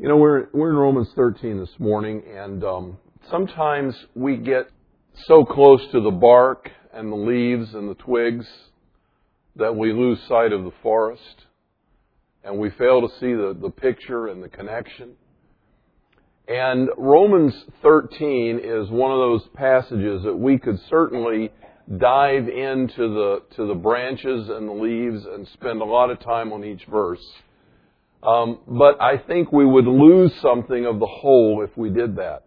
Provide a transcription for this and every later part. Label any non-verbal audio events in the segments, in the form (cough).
You know, we're we're in Romans 13 this morning, and um, sometimes we get so close to the bark and the leaves and the twigs that we lose sight of the forest, and we fail to see the, the picture and the connection. And Romans 13 is one of those passages that we could certainly dive into the to the branches and the leaves and spend a lot of time on each verse. Um, but I think we would lose something of the whole if we did that.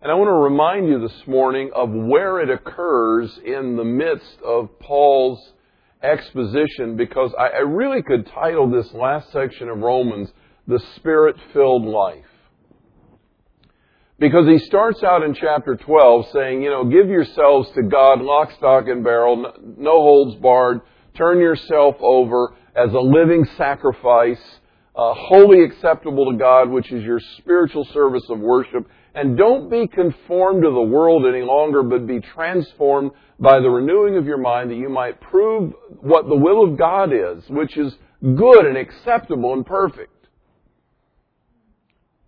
And I want to remind you this morning of where it occurs in the midst of Paul's exposition because I, I really could title this last section of Romans, The Spirit Filled Life. Because he starts out in chapter 12 saying, you know, give yourselves to God, lock, stock, and barrel, no holds barred, turn yourself over as a living sacrifice uh, wholly acceptable to God, which is your spiritual service of worship. And don't be conformed to the world any longer, but be transformed by the renewing of your mind that you might prove what the will of God is, which is good and acceptable and perfect.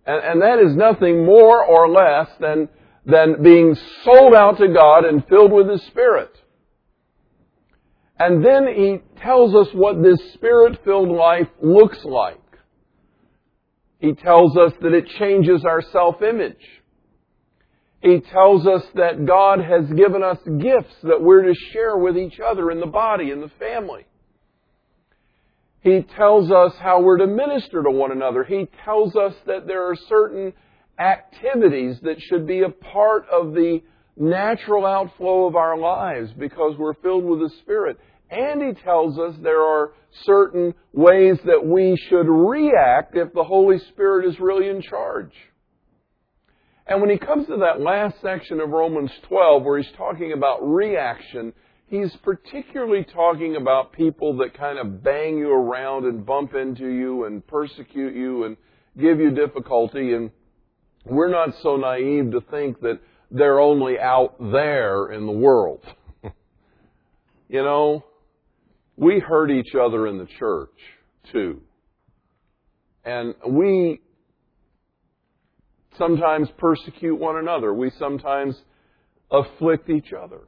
And, and that is nothing more or less than, than being sold out to God and filled with His Spirit. And then he tells us what this spirit filled life looks like. He tells us that it changes our self-image. He tells us that God has given us gifts that we're to share with each other in the body, in the family. He tells us how we're to minister to one another. He tells us that there are certain activities that should be a part of the natural outflow of our lives because we're filled with the Spirit. And he tells us there are certain ways that we should react if the Holy Spirit is really in charge. And when he comes to that last section of Romans 12 where he's talking about reaction, he's particularly talking about people that kind of bang you around and bump into you and persecute you and give you difficulty. And we're not so naive to think that they're only out there in the world. (laughs) you know, we hurt each other in the church too. And we sometimes persecute one another. We sometimes afflict each other.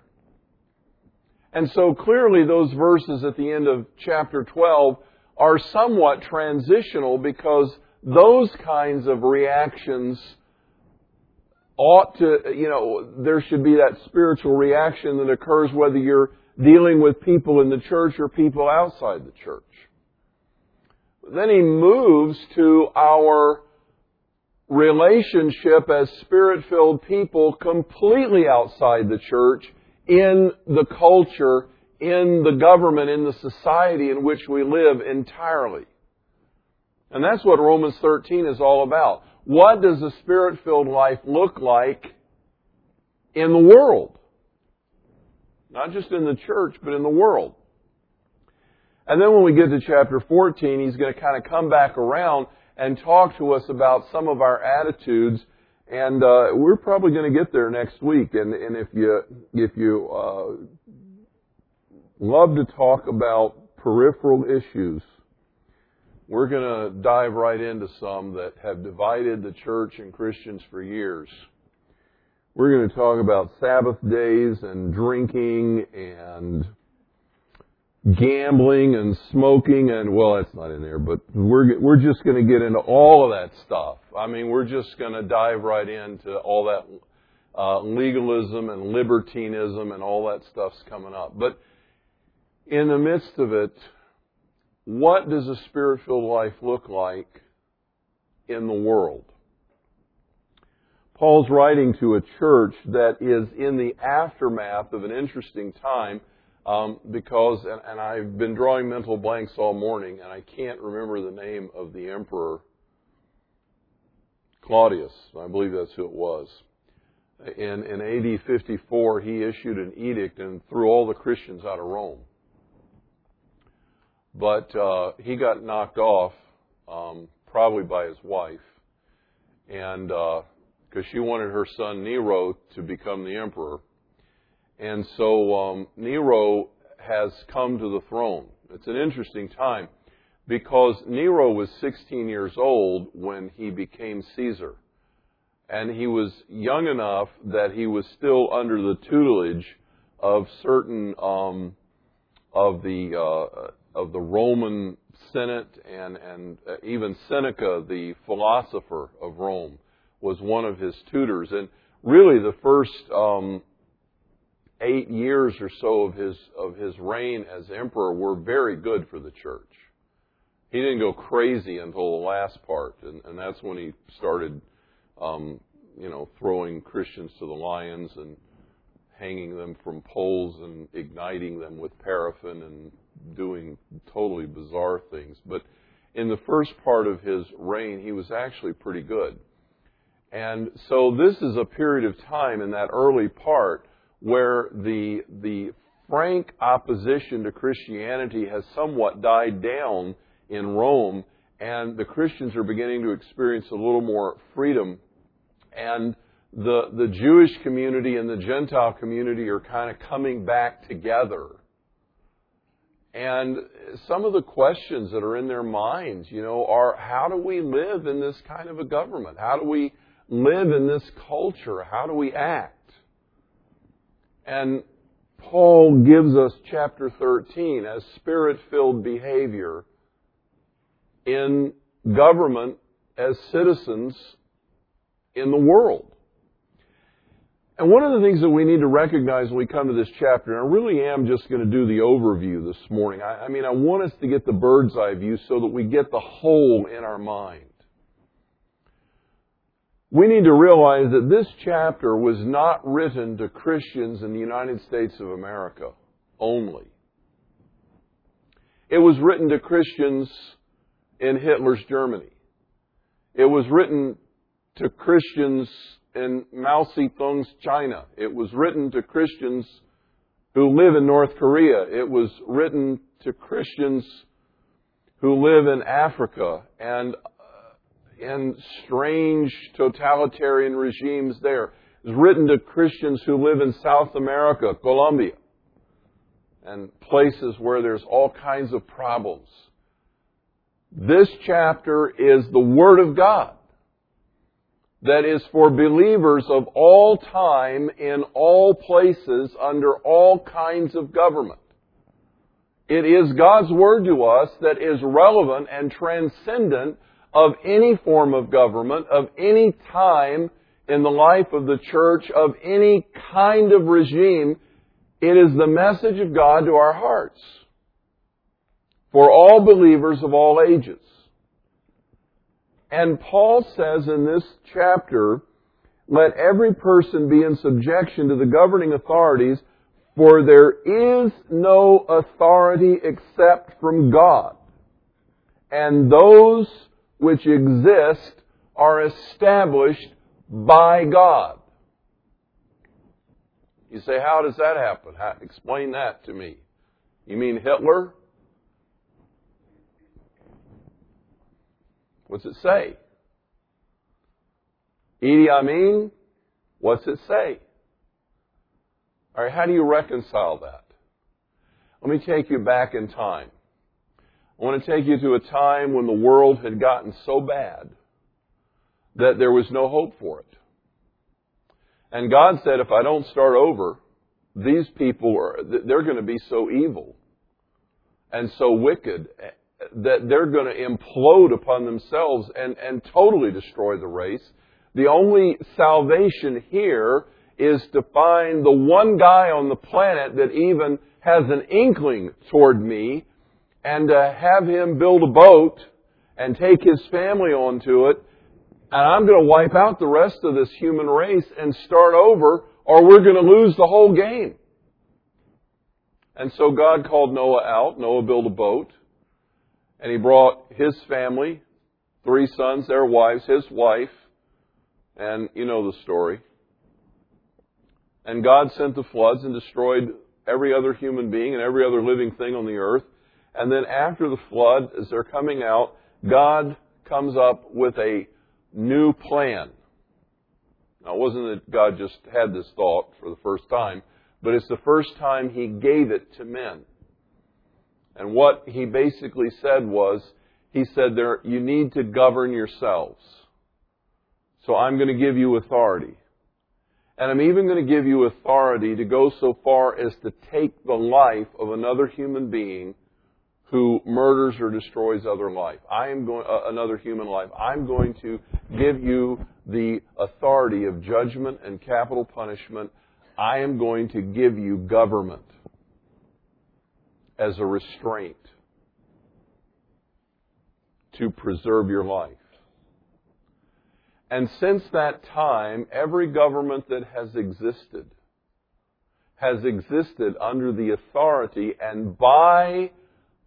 And so clearly those verses at the end of chapter 12 are somewhat transitional because those kinds of reactions ought to, you know, there should be that spiritual reaction that occurs whether you're dealing with people in the church or people outside the church. Then he moves to our relationship as spirit filled people completely outside the church in the culture, in the government, in the society in which we live entirely. And that's what Romans 13 is all about. What does a spirit filled life look like in the world? Not just in the church, but in the world. And then when we get to chapter 14, he's going to kind of come back around and talk to us about some of our attitudes. And uh, we're probably going to get there next week. And, and if you if you uh, love to talk about peripheral issues, we're going to dive right into some that have divided the church and Christians for years. We're going to talk about Sabbath days and drinking and gambling and smoking and well that's not in there but we're we're just going to get into all of that stuff. I mean we're just going to dive right into all that uh, legalism and libertinism and all that stuff's coming up. But in the midst of it what does a spirit filled life look like in the world Paul's writing to a church that is in the aftermath of an interesting time um, because, and, and I've been drawing mental blanks all morning, and I can't remember the name of the emperor. Claudius, I believe that's who it was. In, in AD 54, he issued an edict and threw all the Christians out of Rome. But uh, he got knocked off, um, probably by his wife. And uh, because she wanted her son Nero to become the emperor. And so um, Nero has come to the throne. It's an interesting time. because Nero was 16 years old when he became Caesar. And he was young enough that he was still under the tutelage of certain um, of the uh, of the Roman Senate and and uh, even Seneca, the philosopher of Rome, was one of his tutors. And really, the first um, eight years or so of his of his reign as emperor were very good for the church he didn't go crazy until the last part, and, and that's when he started, um, you know, throwing Christians to the lions and hanging them from poles and igniting them with paraffin and doing totally bizarre things. But in the first part of his reign, he was actually pretty good. And so this is a period of time in that early part where the the frank opposition to Christianity has somewhat died down in Rome, and the Christians are beginning to experience a little more freedom. And the, the Jewish community and the Gentile community are kind of coming back together. And some of the questions that are in their minds, you know, are how do we live in this kind of a government? How do we live in this culture? How do we act? And Paul gives us chapter 13 as spirit filled behavior in government as citizens in the world. And one of the things that we need to recognize when we come to this chapter, and I really am just going to do the overview this morning. I, I mean, I want us to get the bird's eye view so that we get the whole in our mind. We need to realize that this chapter was not written to Christians in the United States of America only. It was written to Christians in Hitler's Germany. It was written to Christians in Mao Zedong's China. It was written to Christians who live in North Korea. It was written to Christians who live in Africa and in strange totalitarian regimes there. Written to Christians who live in South America, Colombia, and places where there's all kinds of problems. This chapter is the Word of God that is for believers of all time in all places under all kinds of government. It is God's Word to us that is relevant and transcendent of any form of government, of any time in the life of the church, of any kind of regime. It is the message of God to our hearts for all believers of all ages. And Paul says in this chapter, let every person be in subjection to the governing authorities, for there is no authority except from God. And those which exist are established by God. You say, how does that happen? How, explain that to me. You mean Hitler? What's it say? Idi Amin, what's it say? All right, how do you reconcile that? Let me take you back in time. I want to take you to a time when the world had gotten so bad that there was no hope for it. And God said, if I don't start over, these people are, they're going to be so evil and so wicked eh, that they're going to implode upon themselves and, and totally destroy the race. The only salvation here is to find the one guy on the planet that even has an inkling toward me and to have him build a boat and take his family onto it. And I'm going to wipe out the rest of this human race and start over or we're going to lose the whole game. And so God called Noah out. Noah built a boat. And he brought his family, three sons, their wives, his wife, and you know the story. And God sent the floods and destroyed every other human being and every other living thing on the earth. And then after the flood, as they're coming out, God comes up with a new plan. Now, it wasn't that God just had this thought for the first time, but it's the first time He gave it to men. And what he basically said was, he said there, you need to govern yourselves. So I'm going to give you authority. And I'm even going to give you authority to go so far as to take the life of another human being who murders or destroys other life. I am going uh, another human life. I'm going to give you the authority of judgment and capital punishment. I am going to give you government as a restraint to preserve your life. And since that time, every government that has existed has existed under the authority and by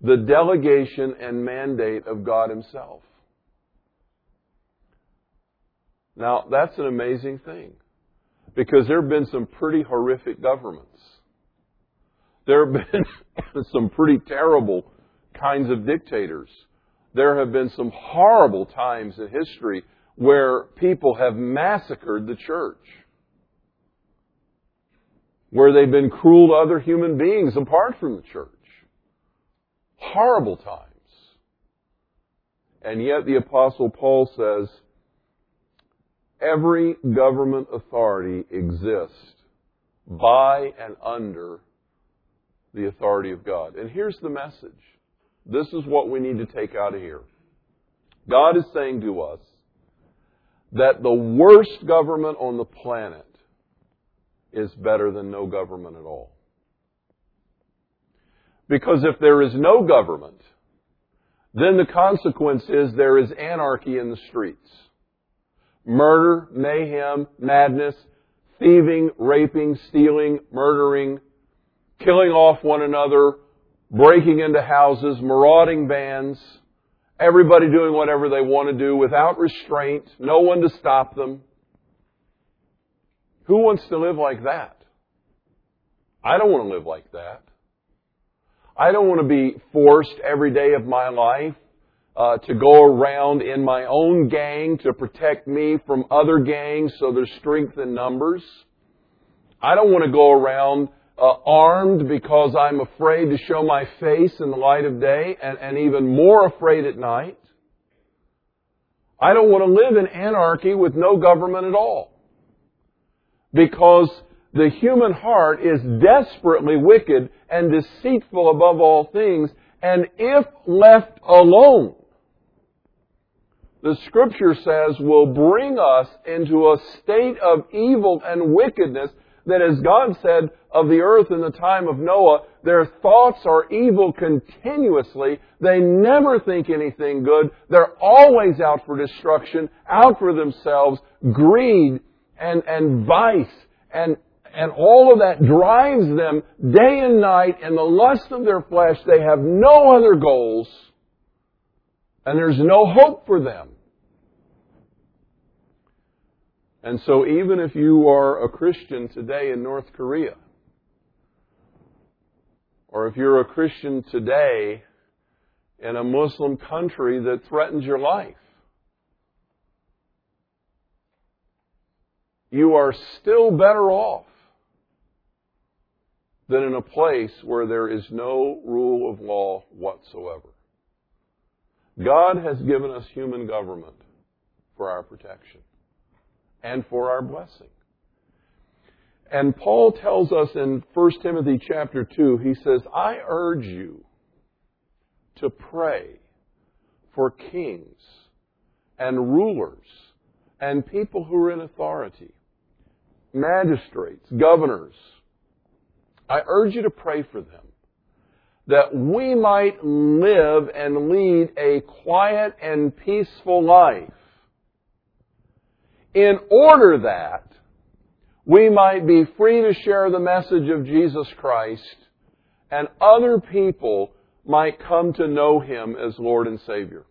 the delegation and mandate of God Himself. Now, that's an amazing thing. Because there have been some pretty horrific governments. There have been (laughs) some pretty terrible kinds of dictators. There have been some horrible times in history where people have massacred the church. Where they've been cruel to other human beings apart from the church. Horrible times. And yet the apostle Paul says, every government authority exists by and under the authority of God. And here's the message. This is what we need to take out of here. God is saying to us that the worst government on the planet is better than no government at all. Because if there is no government, then the consequence is there is anarchy in the streets. Murder, mayhem, madness, thieving, raping, stealing, murdering, killing off one another, breaking into houses, marauding bands, everybody doing whatever they want to do without restraint, no one to stop them. Who wants to live like that? I don't want to live like that. I don't want to be forced every day of my life uh, to go around in my own gang to protect me from other gangs so there's strength in numbers. I don't want to go around uh, armed because I'm afraid to show my face in the light of day and, and even more afraid at night. I don't want to live in anarchy with no government at all. Because the human heart is desperately wicked and deceitful above all things, and if left alone, the scripture says will bring us into a state of evil and wickedness that as God said of the earth in the time of Noah, their thoughts are evil continuously. They never think anything good. They're always out for destruction, out for themselves, greed and, and vice and, and all of that drives them day and night in the lust of their flesh. They have no other goals and there's no hope for them. And so even if you are a Christian today in North Korea, or if you're a Christian today in a Muslim country that threatens your life, you are still better off than in a place where there is no rule of law whatsoever. God has given us human government for our protection and for our blessing. And Paul tells us in 1 Timothy chapter 2, he says, I urge you to pray for kings and rulers and people who are in authority, magistrates, governors. I urge you to pray for them that we might live and lead a quiet and peaceful life in order that we might be free to share the message of Jesus Christ and other people might come to know Him as Lord and Savior.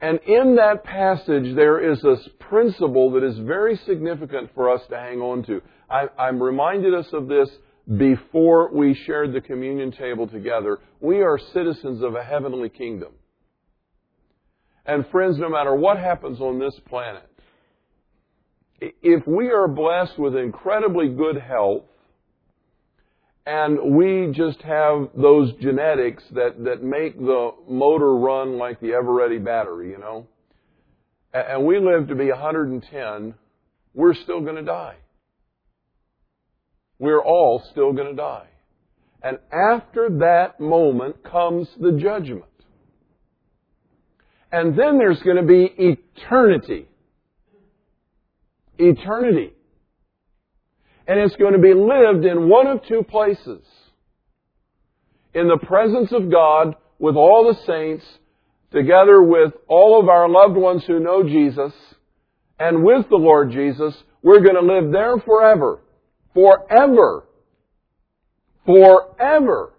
And in that passage, there is this principle that is very significant for us to hang on to. I, am reminded us of this before we shared the communion table together. We are citizens of a heavenly kingdom. And friends, no matter what happens on this planet, if we are blessed with incredibly good health and we just have those genetics that, that make the motor run like the Eveready battery, you know. And we live to be 110, we're still going to die. We're all still going to die. And after that moment comes the judgment. And then there's going to be eternity. Eternity. And it's going to be lived in one of two places. In the presence of God with all the saints, together with all of our loved ones who know Jesus, and with the Lord Jesus, we're going to live there forever. Forever. Forever.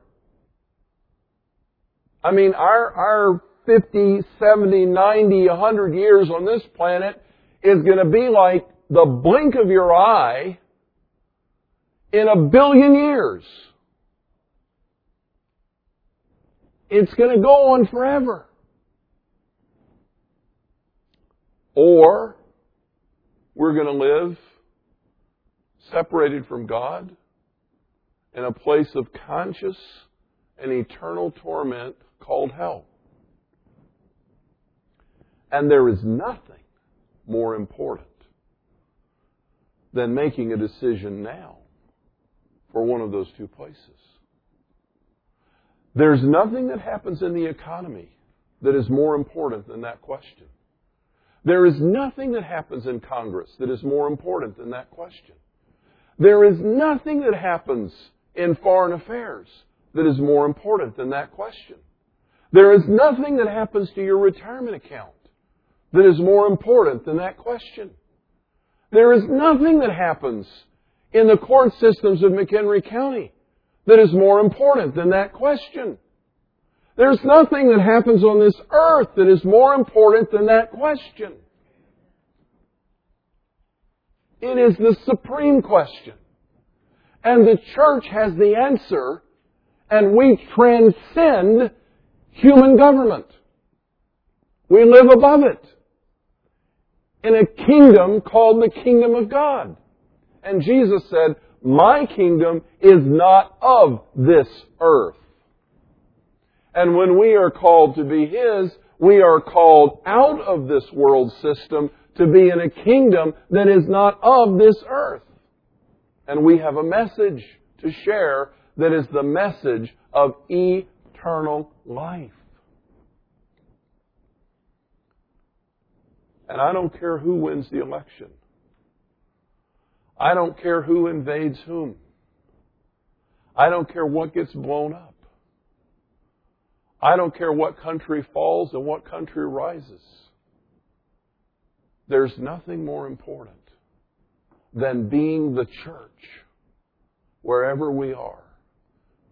I mean, our, our 50, 70, 90, 100 years on this planet is going to be like the blink of your eye in a billion years. It's going to go on forever. Or we're going to live separated from God in a place of conscious and eternal torment called hell. And there is nothing more important than making a decision now for one of those two places. There's nothing that happens in the economy that is more important than that question. There is nothing that happens in Congress that is more important than that question. There is nothing that happens in foreign affairs that is more important than that question. There is nothing that happens to your retirement account that is more important than that question. There is nothing that happens in the court systems of McHenry County that is more important than that question. There's nothing that happens on this earth that is more important than that question. It is the supreme question. And the church has the answer, and we transcend human government. We live above it in a kingdom called the kingdom of God. And Jesus said, My kingdom is not of this earth. And when we are called to be His, we are called out of this world system to be in a kingdom that is not of this earth. And we have a message to share that is the message of eternal life. And I don't care who wins the election. I don't care who invades whom. I don't care what gets blown up. I don't care what country falls and what country rises. There's nothing more important than being the church wherever we are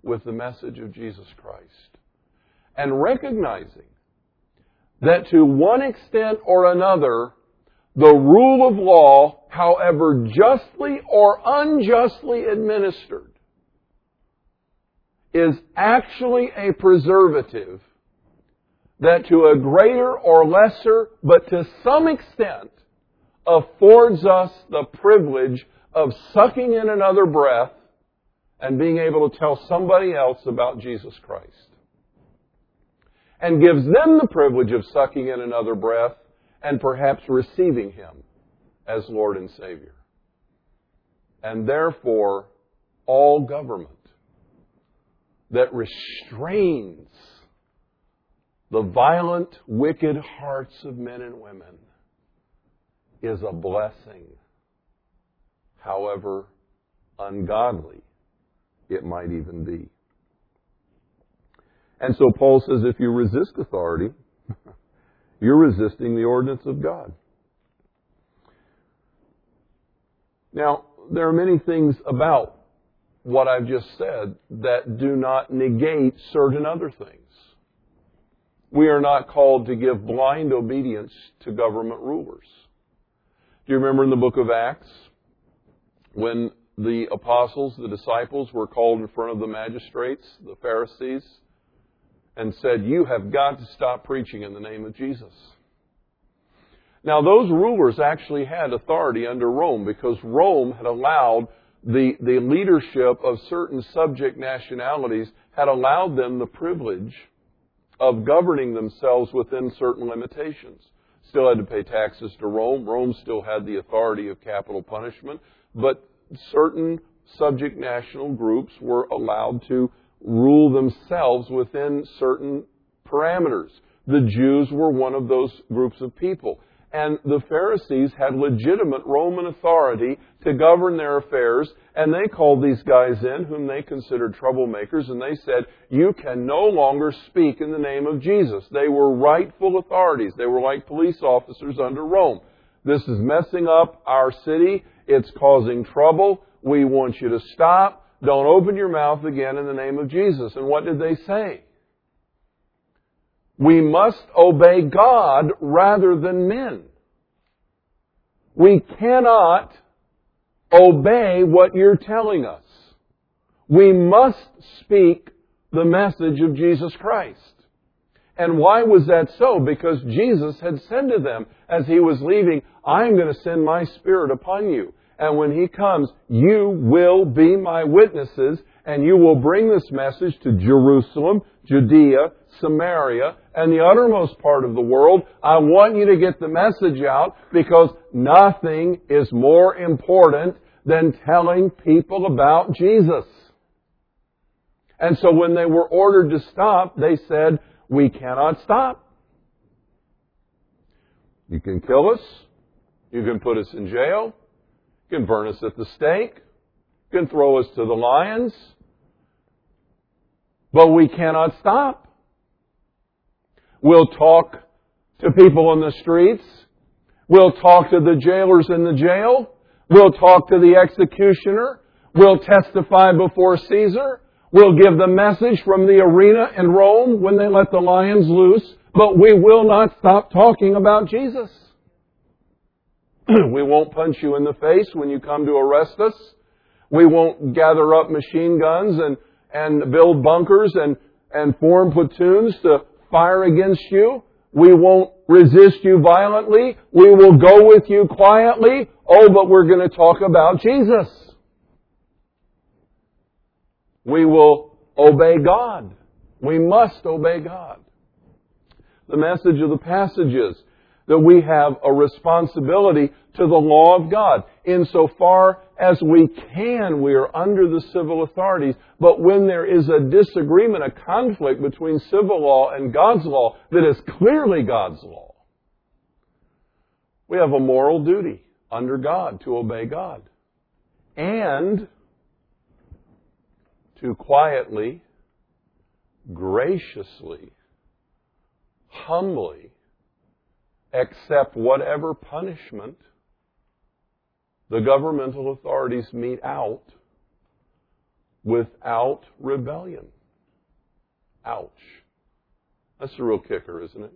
with the message of Jesus Christ. And recognizing that to one extent or another, the rule of law, however justly or unjustly administered, is actually a preservative that to a greater or lesser, but to some extent, affords us the privilege of sucking in another breath and being able to tell somebody else about Jesus Christ. And gives them the privilege of sucking in another breath and perhaps receiving Him as Lord and Savior. And therefore, all government that restrains the violent, wicked hearts of men and women is a blessing, however ungodly it might even be. And so Paul says if you resist authority, (laughs) you're resisting the ordinance of God. Now, there are many things about what I've just said that do not negate certain other things. We are not called to give blind obedience to government rulers. Do you remember in the book of Acts when the apostles, the disciples, were called in front of the magistrates, the Pharisees, and said, You have got to stop preaching in the name of Jesus. Now, those rulers actually had authority under Rome because Rome had allowed the, the leadership of certain subject nationalities had allowed them the privilege of governing themselves within certain limitations. Still had to pay taxes to Rome. Rome still had the authority of capital punishment, but certain subject national groups were allowed to rule themselves within certain parameters. The Jews were one of those groups of people. And the Pharisees had legitimate Roman authority to govern their affairs, and they called these guys in, whom they considered troublemakers, and they said, You can no longer speak in the name of Jesus. They were rightful authorities. They were like police officers under Rome. This is messing up our city. It's causing trouble. We want you to stop. Don't open your mouth again in the name of Jesus. And what did they say? We must obey God rather than men. We cannot obey what you're telling us. We must speak the message of Jesus Christ. And why was that so? Because Jesus had said to them as he was leaving, I am going to send my Spirit upon you. And when he comes, you will be my witnesses and you will bring this message to Jerusalem, Judea, Samaria, and the uttermost part of the world. I want you to get the message out because nothing is more important than telling people about Jesus. And so when they were ordered to stop, they said, we cannot stop. You can kill us. You can put us in jail. You can burn us at the stake. You can throw us to the lions. But we cannot stop. We'll talk to people in the streets. We'll talk to the jailers in the jail. We'll talk to the executioner. We'll testify before Caesar. We'll give the message from the arena in Rome when they let the lions loose. But we will not stop talking about Jesus. (clears throat) we won't punch you in the face when you come to arrest us. We won't gather up machine guns and, and build bunkers and, and form platoons to fire against you. We won't resist you violently. We will go with you quietly. Oh, but we're going to talk about Jesus. We will obey God. We must obey God. The message of the passage is that we have a responsibility to the law of God. Insofar as we can, we are under the civil authorities. But when there is a disagreement, a conflict between civil law and God's law that is clearly God's law, we have a moral duty under God to obey God. And to quietly, graciously, humbly accept whatever punishment the governmental authorities mete out without rebellion. Ouch. That's the real kicker, isn't it?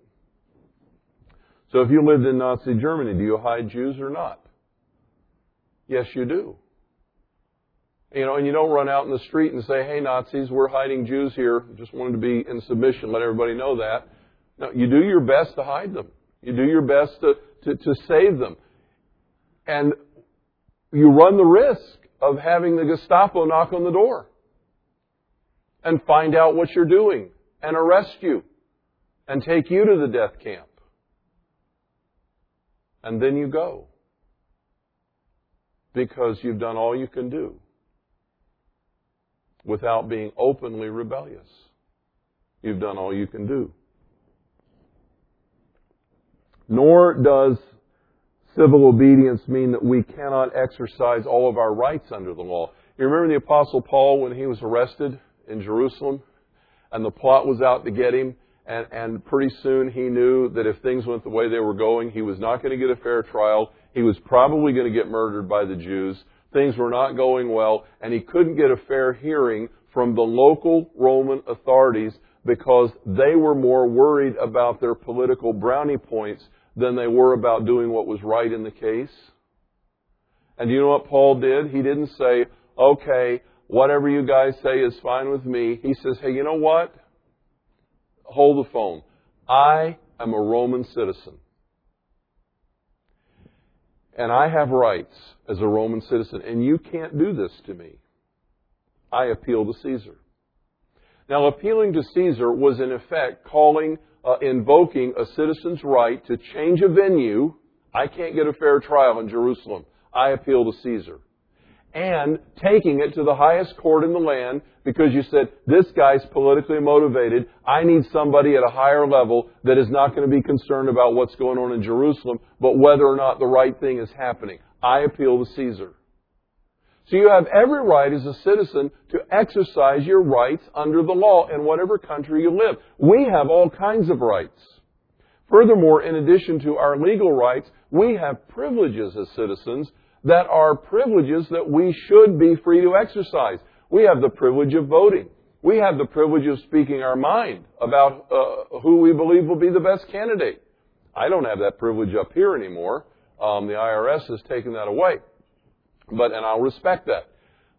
So if you lived in Nazi Germany, do you hide Jews or not? Yes, you do. You know, and you don't run out in the street and say, hey, Nazis, we're hiding Jews here. Just wanted to be in submission, let everybody know that. No, you do your best to hide them. You do your best to, to, to save them. And you run the risk of having the Gestapo knock on the door and find out what you're doing and arrest you and take you to the death camp. And then you go because you've done all you can do without being openly rebellious. You've done all you can do. Nor does civil obedience mean that we cannot exercise all of our rights under the law. You remember the Apostle Paul when he was arrested in Jerusalem? And the plot was out to get him. And, and pretty soon he knew that if things went the way they were going, he was not going to get a fair trial. He was probably going to get murdered by the Jews. Things were not going well. And he couldn't get a fair hearing from the local Roman authorities because they were more worried about their political brownie points than they were about doing what was right in the case. And you know what Paul did? He didn't say, okay, whatever you guys say is fine with me. He says, hey, you know what? Hold the phone. I am a Roman citizen. and I have rights as a Roman citizen, and you can't do this to me. I appeal to Caesar. Now, appealing to Caesar was in effect calling, uh, invoking a citizen's right to change a venue. I can't get a fair trial in Jerusalem. I appeal to Caesar. And taking it to the highest court in the land because you said, this guy's politically motivated. I need somebody at a higher level that is not going to be concerned about what's going on in Jerusalem, but whether or not the right thing is happening. I appeal to Caesar. So you have every right as a citizen to exercise your rights under the law in whatever country you live. We have all kinds of rights. Furthermore, in addition to our legal rights, we have privileges as citizens that are privileges that we should be free to exercise. We have the privilege of voting. We have the privilege of speaking our mind about uh, who we believe will be the best candidate. I don't have that privilege up here anymore. Um, the IRS has taken that away. But, and I'll respect that.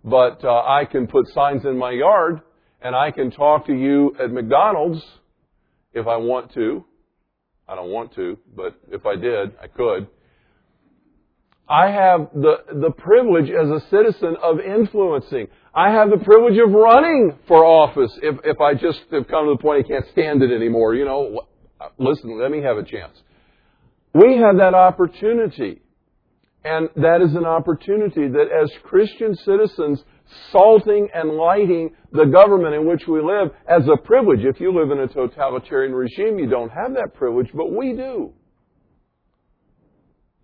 But uh, I can put signs in my yard and I can talk to you at McDonald's if I want to. I don't want to, but if I did, I could. I have the, the privilege as a citizen of influencing. I have the privilege of running for office if, if I just have come to the point I can't stand it anymore. You know, listen, let me have a chance. We have that opportunity. And that is an opportunity that as Christian citizens, salting and lighting the government in which we live as a privilege. If you live in a totalitarian regime, you don't have that privilege, but we do.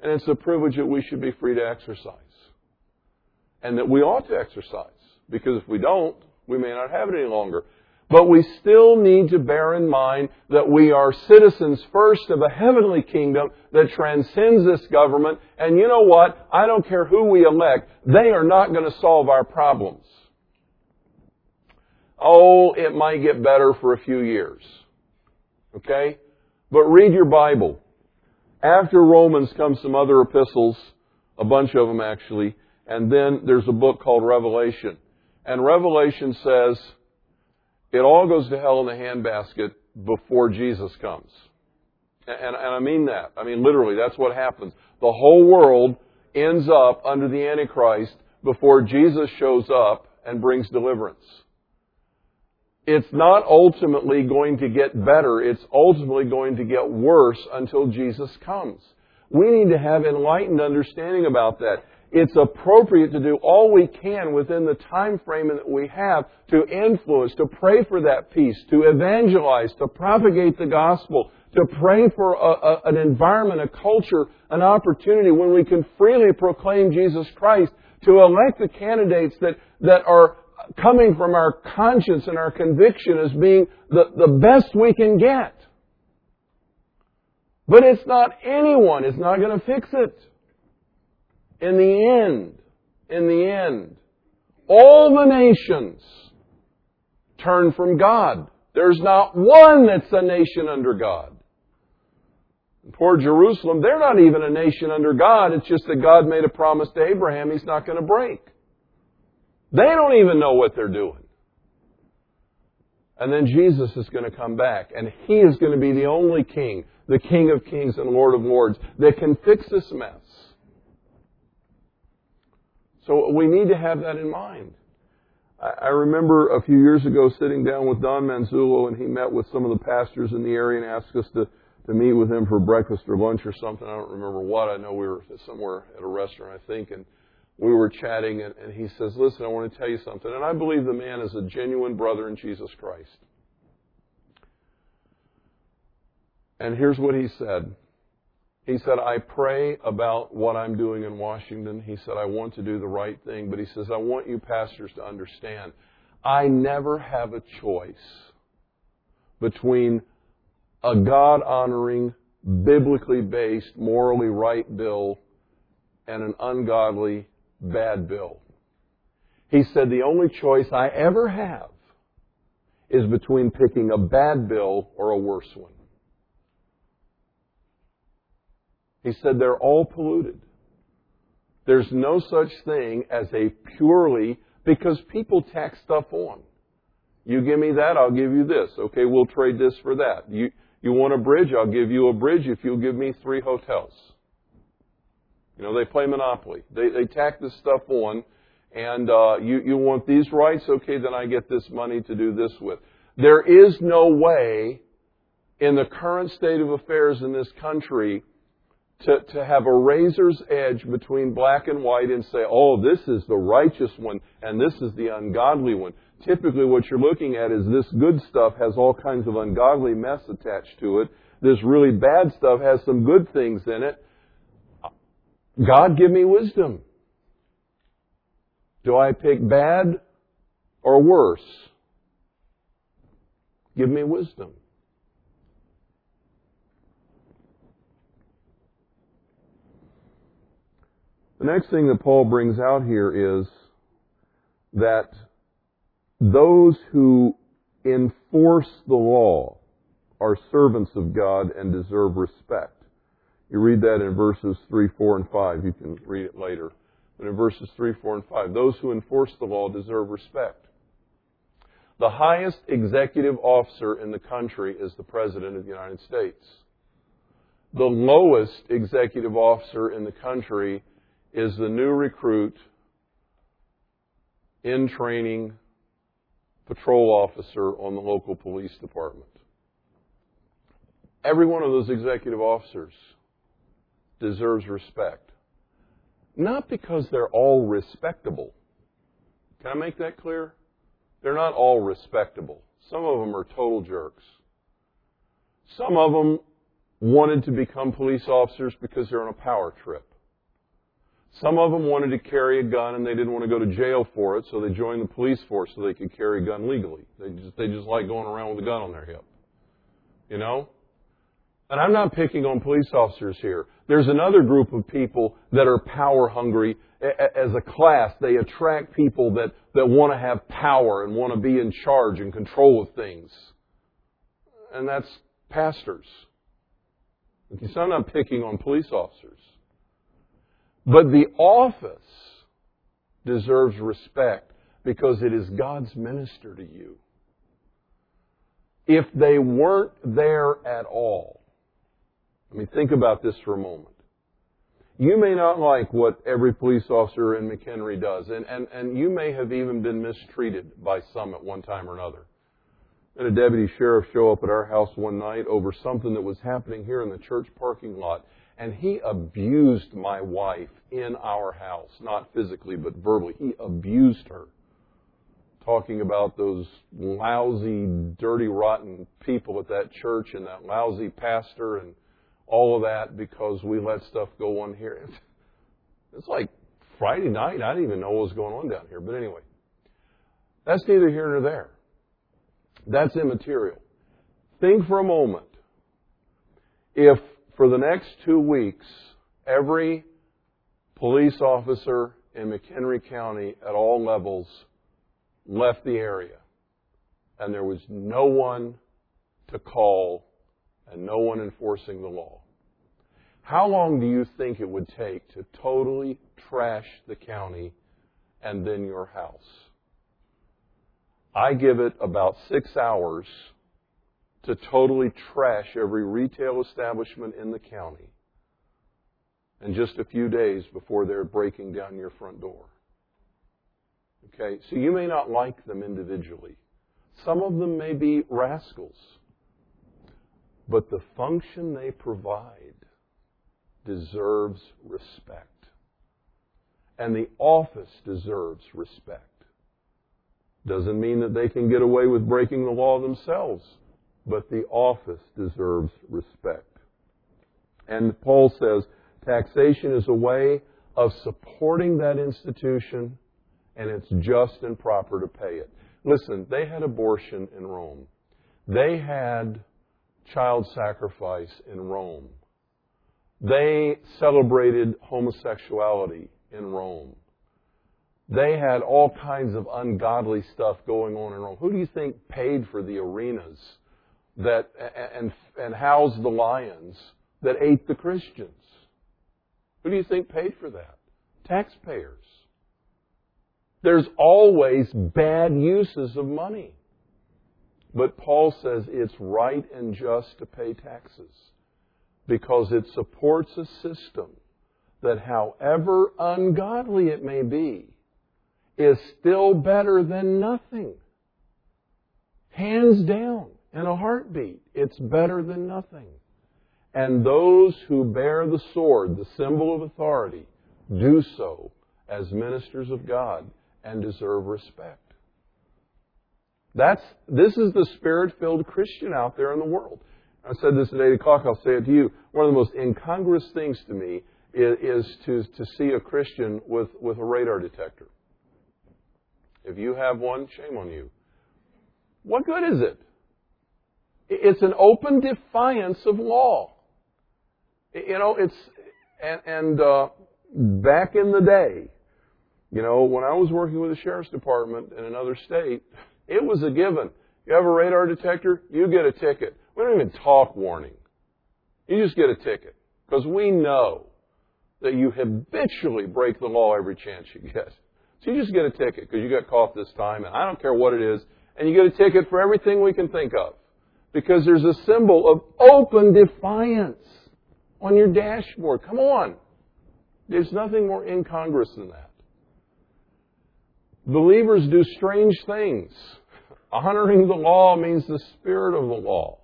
And it's a privilege that we should be free to exercise. And that we ought to exercise. Because if we don't, we may not have it any longer. But we still need to bear in mind that we are citizens first of a heavenly kingdom that transcends this government. And you know what? I don't care who we elect. They are not going to solve our problems. Oh, it might get better for a few years. Okay? But read your Bible. After Romans come some other epistles, a bunch of them actually, and then there's a book called Revelation. And Revelation says, it all goes to hell in the handbasket before Jesus comes. And, and I mean that. I mean literally, that's what happens. The whole world ends up under the Antichrist before Jesus shows up and brings deliverance it's not ultimately going to get better. It's ultimately going to get worse until Jesus comes. We need to have enlightened understanding about that. It's appropriate to do all we can within the time frame that we have to influence, to pray for that peace, to evangelize, to propagate the gospel, to pray for a, a, an environment, a culture, an opportunity when we can freely proclaim Jesus Christ, to elect the candidates that, that are coming from our conscience and our conviction as being the, the best we can get. But it's not anyone. It's not going to fix it. In the end, in the end, all the nations turn from God. There's not one that's a nation under God. poor Jerusalem, they're not even a nation under God. It's just that God made a promise to Abraham he's not going to break. They don't even know what they're doing. And then Jesus is going to come back, and He is going to be the only King, the King of Kings and Lord of Lords, that can fix this mess. So we need to have that in mind. I remember a few years ago sitting down with Don Manzullo, and he met with some of the pastors in the area and asked us to, to meet with him for breakfast or lunch or something. I don't remember what. I know we were somewhere at a restaurant, I think, and we were chatting, and, and he says, Listen, I want to tell you something. And I believe the man is a genuine brother in Jesus Christ. And here's what he said. He said, I pray about what I'm doing in Washington. He said, I want to do the right thing. But he says, I want you pastors to understand, I never have a choice between a God honoring, biblically based, morally right bill and an ungodly, bad bill. He said, the only choice I ever have is between picking a bad bill or a worse one. He said they're all polluted. There's no such thing as a purely, because people tack stuff on. You give me that, I'll give you this. Okay, we'll trade this for that. You, you want a bridge, I'll give you a bridge if you'll give me three hotels. You know, they play Monopoly. They, they tack this stuff on, and uh, you, you want these rights? Okay, then I get this money to do this with. There is no way in the current state of affairs in this country to, to have a razor's edge between black and white and say, oh, this is the righteous one and this is the ungodly one. Typically what you're looking at is this good stuff has all kinds of ungodly mess attached to it. This really bad stuff has some good things in it. God give me wisdom. Do I pick bad or worse? Give me wisdom. The next thing that Paul brings out here is that those who enforce the law are servants of God and deserve respect. You read that in verses 3, 4, and 5. You can read it later. But in verses 3, 4, and 5, those who enforce the law deserve respect. The highest executive officer in the country is the President of the United States. The lowest executive officer in the country is the new recruit in training patrol officer on the local police department. Every one of those executive officers deserves respect. Not because they're all respectable. Can I make that clear? They're not all respectable. Some of them are total jerks. Some of them wanted to become police officers because they're on a power trip. Some of them wanted to carry a gun and they didn't want to go to jail for it, so they joined the police force so they could carry a gun legally. They just they just like going around with a gun on their hip. You know? And I'm not picking on police officers here. There's another group of people that are power hungry as a class. They attract people that, that want to have power and want to be in charge and control of things. And that's pastors. So I'm not picking on police officers. But the office deserves respect because it is God's minister to you. If they weren't there at all, I mean, think about this for a moment. You may not like what every police officer in McHenry does, and, and, and you may have even been mistreated by some at one time or another. And a deputy sheriff show up at our house one night over something that was happening here in the church parking lot and he abused my wife in our house, not physically, but verbally. He abused her. Talking about those lousy, dirty, rotten people at that church and that lousy pastor and all of that because we let stuff go on here. It's like Friday night. I didn't even know what was going on down here. But anyway, that's neither here nor there. That's immaterial. Think for a moment. If for the next two weeks, every police officer in McHenry County at all levels left the area. And there was no one to call and no one enforcing the law. How long do you think it would take to totally trash the county and then your house? I give it about six hours to totally trash every retail establishment in the county and just a few days before they're breaking down your front door. Okay? So you may not like them individually. Some of them may be rascals. But the function they provide deserves respect. And the office deserves respect. Doesn't mean that they can get away with breaking the law themselves but the office deserves respect. And Paul says taxation is a way of supporting that institution, and it's just and proper to pay it. Listen, they had abortion in Rome. They had child sacrifice in Rome. They celebrated homosexuality in Rome. They had all kinds of ungodly stuff going on in Rome. Who do you think paid for the arenas that and and housed the lions that ate the Christians. Who do you think paid for that? Taxpayers. There's always bad uses of money. But Paul says it's right and just to pay taxes because it supports a system that however ungodly it may be, is still better than nothing. Hands down, in a heartbeat, it's better than nothing. And those who bear the sword, the symbol of authority, do so as ministers of God and deserve respect. That's, this is the spirit-filled Christian out there in the world. I said this at 8 o'clock, I'll say it to you. One of the most incongruous things to me is, is to, to see a Christian with, with a radar detector. If you have one, shame on you. What good is it? It's an open defiance of law. You know, it's, and, and uh, back in the day, you know, when I was working with the sheriff's department in another state, it was a given. You have a radar detector, you get a ticket. We don't even talk warning. You just get a ticket. Because we know that you habitually break the law every chance you get. So you just get a ticket because you got caught this time, and I don't care what it is, and you get a ticket for everything we can think of. Because there's a symbol of open defiance on your dashboard. Come on. There's nothing more incongruous than that. Believers do strange things. Honoring the law means the spirit of the law.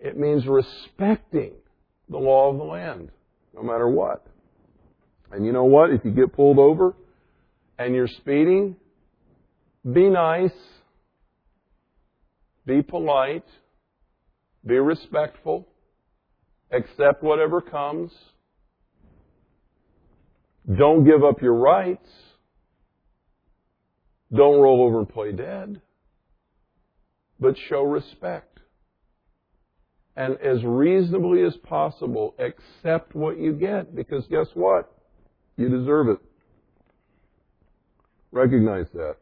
It means respecting the law of the land, no matter what. And you know what? If you get pulled over and you're speeding, be nice, be polite, be respectful, accept whatever comes, don't give up your rights, don't roll over and play dead, but show respect. And as reasonably as possible, accept what you get because guess what? You deserve it. Recognize that.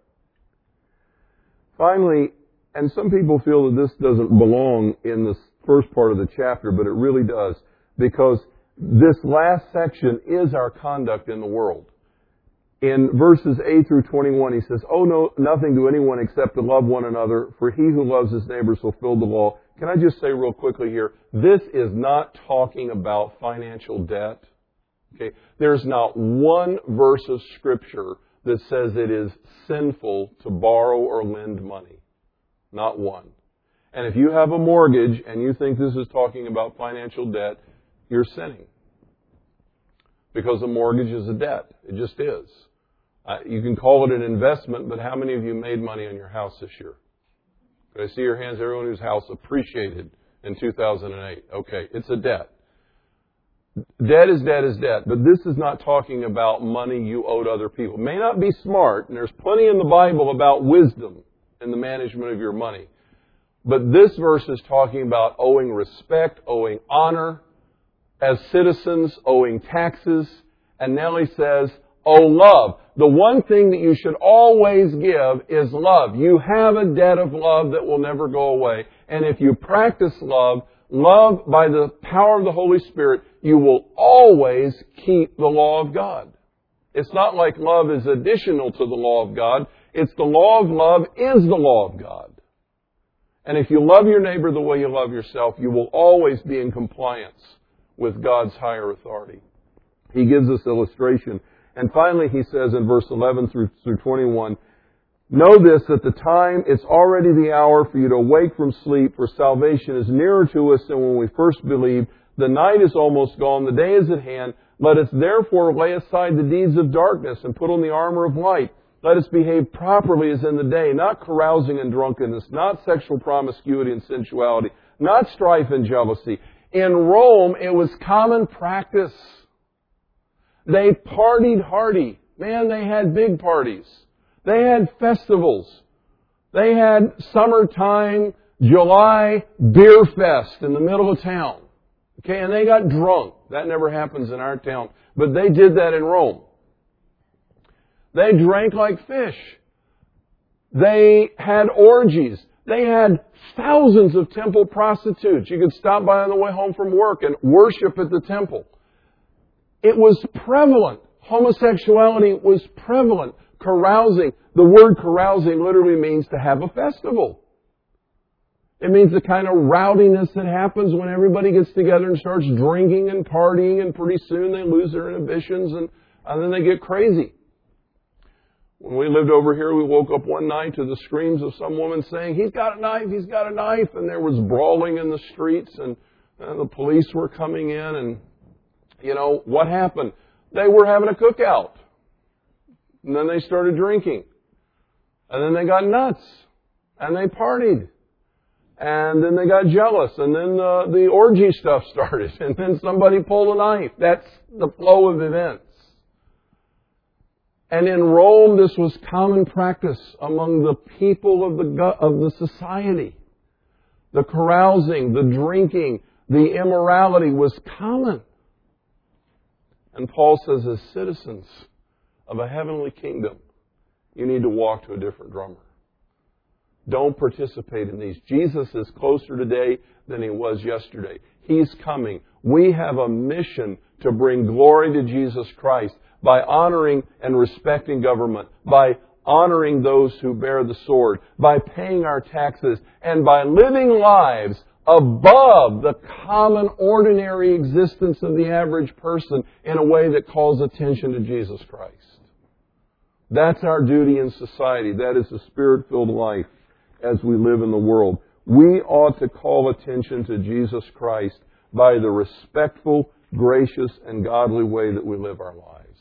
Finally, and some people feel that this doesn't belong in the first part of the chapter, but it really does because this last section is our conduct in the world in verses 8 through 21, he says, Oh, no, nothing to anyone except to love one another, for he who loves his neighbor fulfilled the law. Can I just say real quickly here, this is not talking about financial debt. Okay? There's not one verse of scripture that says it is sinful to borrow or lend money. Not one. And if you have a mortgage and you think this is talking about financial debt, you're sinning. Because a mortgage is a debt. It just is. Uh, you can call it an investment, but how many of you made money on your house this year? Could I see your hands? Everyone whose house appreciated in 2008. Okay, it's a debt. Debt is debt is debt, but this is not talking about money you owed other people. It may not be smart, and there's plenty in the Bible about wisdom in the management of your money. But this verse is talking about owing respect, owing honor, as citizens, owing taxes, and Nellie says, Oh, love. The one thing that you should always give is love. You have a debt of love that will never go away. And if you practice love, love by the power of the Holy Spirit, you will always keep the law of God. It's not like love is additional to the law of God. It's the law of love is the law of God. And if you love your neighbor the way you love yourself, you will always be in compliance with God's higher authority. He gives us illustration and finally, he says in verse 11 through, through 21, Know this, that the time, it's already the hour for you to awake from sleep, for salvation is nearer to us than when we first believed. The night is almost gone, the day is at hand. Let us therefore lay aside the deeds of darkness and put on the armor of light. Let us behave properly as in the day, not carousing and drunkenness, not sexual promiscuity and sensuality, not strife and jealousy. In Rome, it was common practice they partied hardy. Man, they had big parties. They had festivals. They had summertime, July beer fest in the middle of town. Okay, and they got drunk. That never happens in our town. But they did that in Rome. They drank like fish. They had orgies. They had thousands of temple prostitutes. You could stop by on the way home from work and worship at the temple. It was prevalent. Homosexuality was prevalent. Carousing. The word carousing literally means to have a festival. It means the kind of rowdiness that happens when everybody gets together and starts drinking and partying and pretty soon they lose their inhibitions and, and then they get crazy. When we lived over here, we woke up one night to the screams of some woman saying, he's got a knife, he's got a knife, and there was brawling in the streets and, and the police were coming in and, you know, what happened? They were having a cookout. And then they started drinking. And then they got nuts. And they partied. And then they got jealous. And then the, orgy stuff (laughs) started. And then somebody pulled a knife. That's the flow of events. And in Rome, this was common practice among the people of the, of the society. The carousing, the drinking, the immorality was common. And Paul says, as citizens of a heavenly kingdom, you need to walk to a different drummer. Don't participate in these. Jesus is closer today than he was yesterday. He's coming. We have a mission to bring glory to Jesus Christ by honoring and respecting government, by honoring those who bear the sword, by paying our taxes, and by living lives above the common ordinary existence of the average person in a way that calls attention to Jesus Christ. That's our duty in society. That is the spirit-filled life as we live in the world. We ought to call attention to Jesus Christ by the respectful, gracious, and godly way that we live our lives.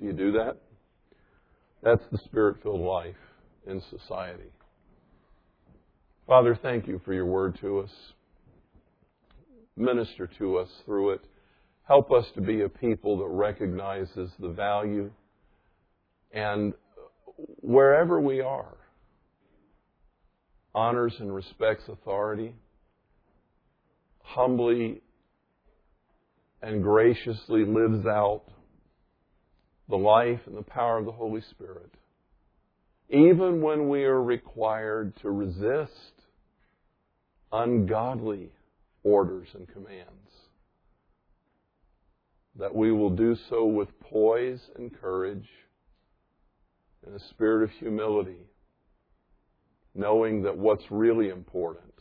Do you do that? That's the spirit-filled life in society. Father, thank you for your word to us. Minister to us through it. Help us to be a people that recognizes the value and wherever we are, honors and respects authority, humbly and graciously lives out the life and the power of the Holy Spirit. Even when we are required to resist ungodly orders and commands, that we will do so with poise and courage and a spirit of humility, knowing that what's really important,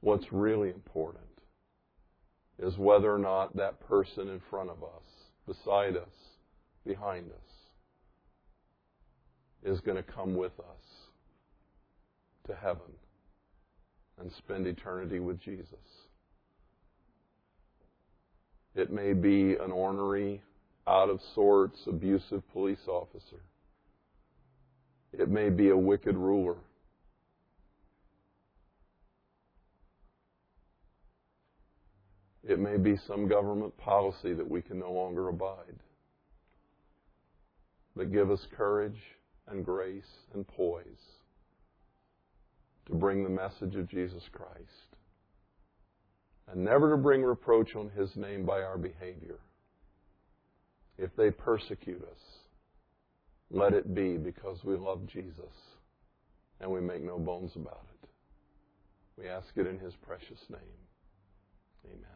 what's really important, is whether or not that person in front of us, beside us, behind us, is going to come with us to heaven and spend eternity with Jesus. It may be an ornery, out of sorts, abusive police officer. It may be a wicked ruler. It may be some government policy that we can no longer abide. But give us courage and grace and poise to bring the message of Jesus Christ. And never to bring reproach on His name by our behavior. If they persecute us, let it be because we love Jesus and we make no bones about it. We ask it in His precious name. Amen.